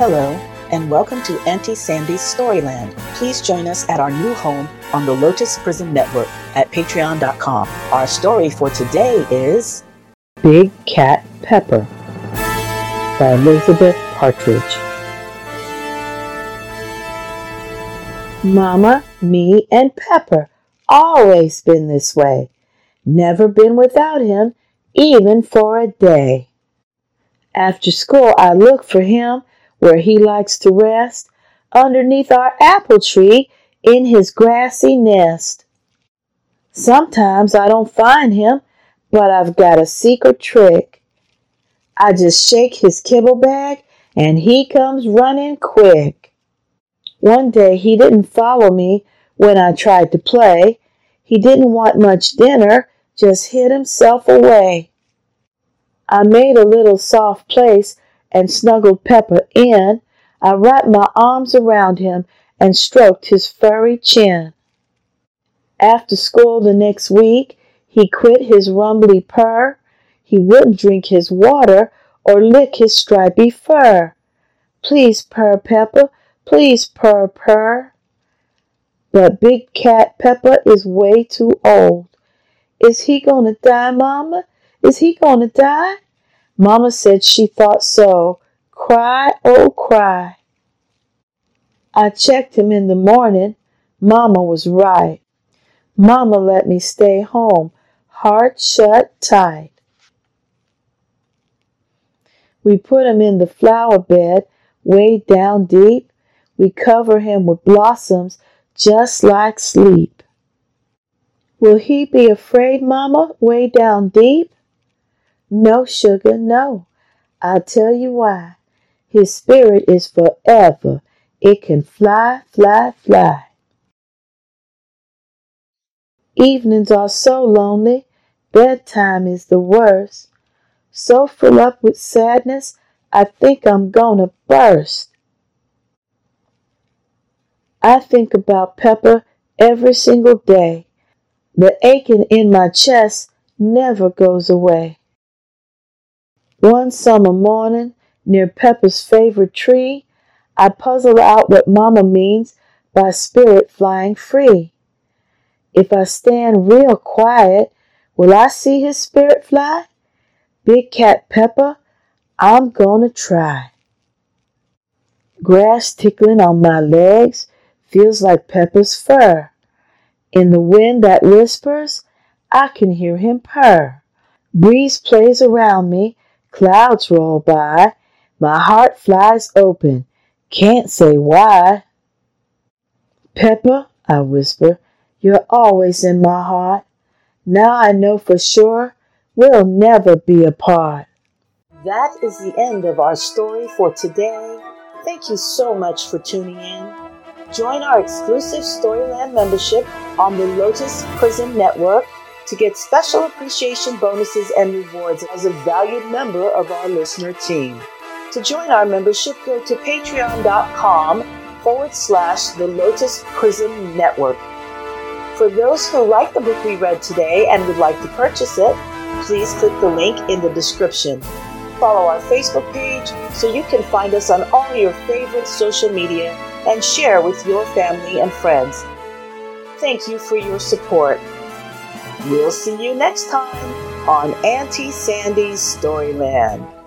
Hello, and welcome to Auntie Sandy's Storyland. Please join us at our new home on the Lotus Prism Network at patreon.com. Our story for today is Big Cat Pepper by Elizabeth Partridge. Mama, me, and Pepper always been this way. Never been without him, even for a day. After school, I look for him where he likes to rest, underneath our apple tree in his grassy nest. Sometimes I don't find him, but I've got a secret trick. I just shake his kibble bag and he comes running quick. One day he didn't follow me when I tried to play. He didn't want much dinner, just hid himself away. I made a little soft place and snuggled Pepper in. I wrapped my arms around him and stroked his furry chin. After school the next week, he quit his rumbly purr. He wouldn't drink his water or lick his stripy fur. Please purr, Pepper, Please purr purr. But Big Cat Pepper is way too old. Is he gonna die, Mama? Is he gonna die? Mama said she thought so. Cry, oh cry. I checked him in the morning. Mama was right. Mama let me stay home, heart shut tight. We put him in the flower bed, way down deep. We cover him with blossoms just like sleep. Will he be afraid, Mama, way down deep? No, sugar, no. I'll tell you why. His spirit is forever. It can fly, fly, fly. Evenings are so lonely. Bedtime is the worst. So full up with sadness, I think I'm gonna burst. I think about Pepper every single day. The aching in my chest never goes away. One summer morning, near Pepper's favorite tree, I puzzled out what Mama means by spirit flying free. If I stand real quiet, will I see his spirit fly? Big Cat Pepper, I'm gonna try. Grass tickling on my legs, feels like Pepper's fur. In the wind that whispers, I can hear him purr. Breeze plays around me, clouds roll by, my heart flies open, can't say why. Pepper, I whisper, you're always in my heart. Now I know for sure we'll never be apart. That is the end of our story for today. Thank you so much for tuning in. Join our exclusive Storyland membership on the Lotus Prism Network to get special appreciation bonuses and rewards as a valued member of our listener team. To join our membership, go to patreon.com forward slash the Lotus Prism Network. For those who like the book we read today and would like to purchase it, please click the link in the description. Follow our Facebook page so you can find us on all your favorite social media and share with your family and friends. Thank you for your support. We'll see you next time on Auntie Sandy's Storyland.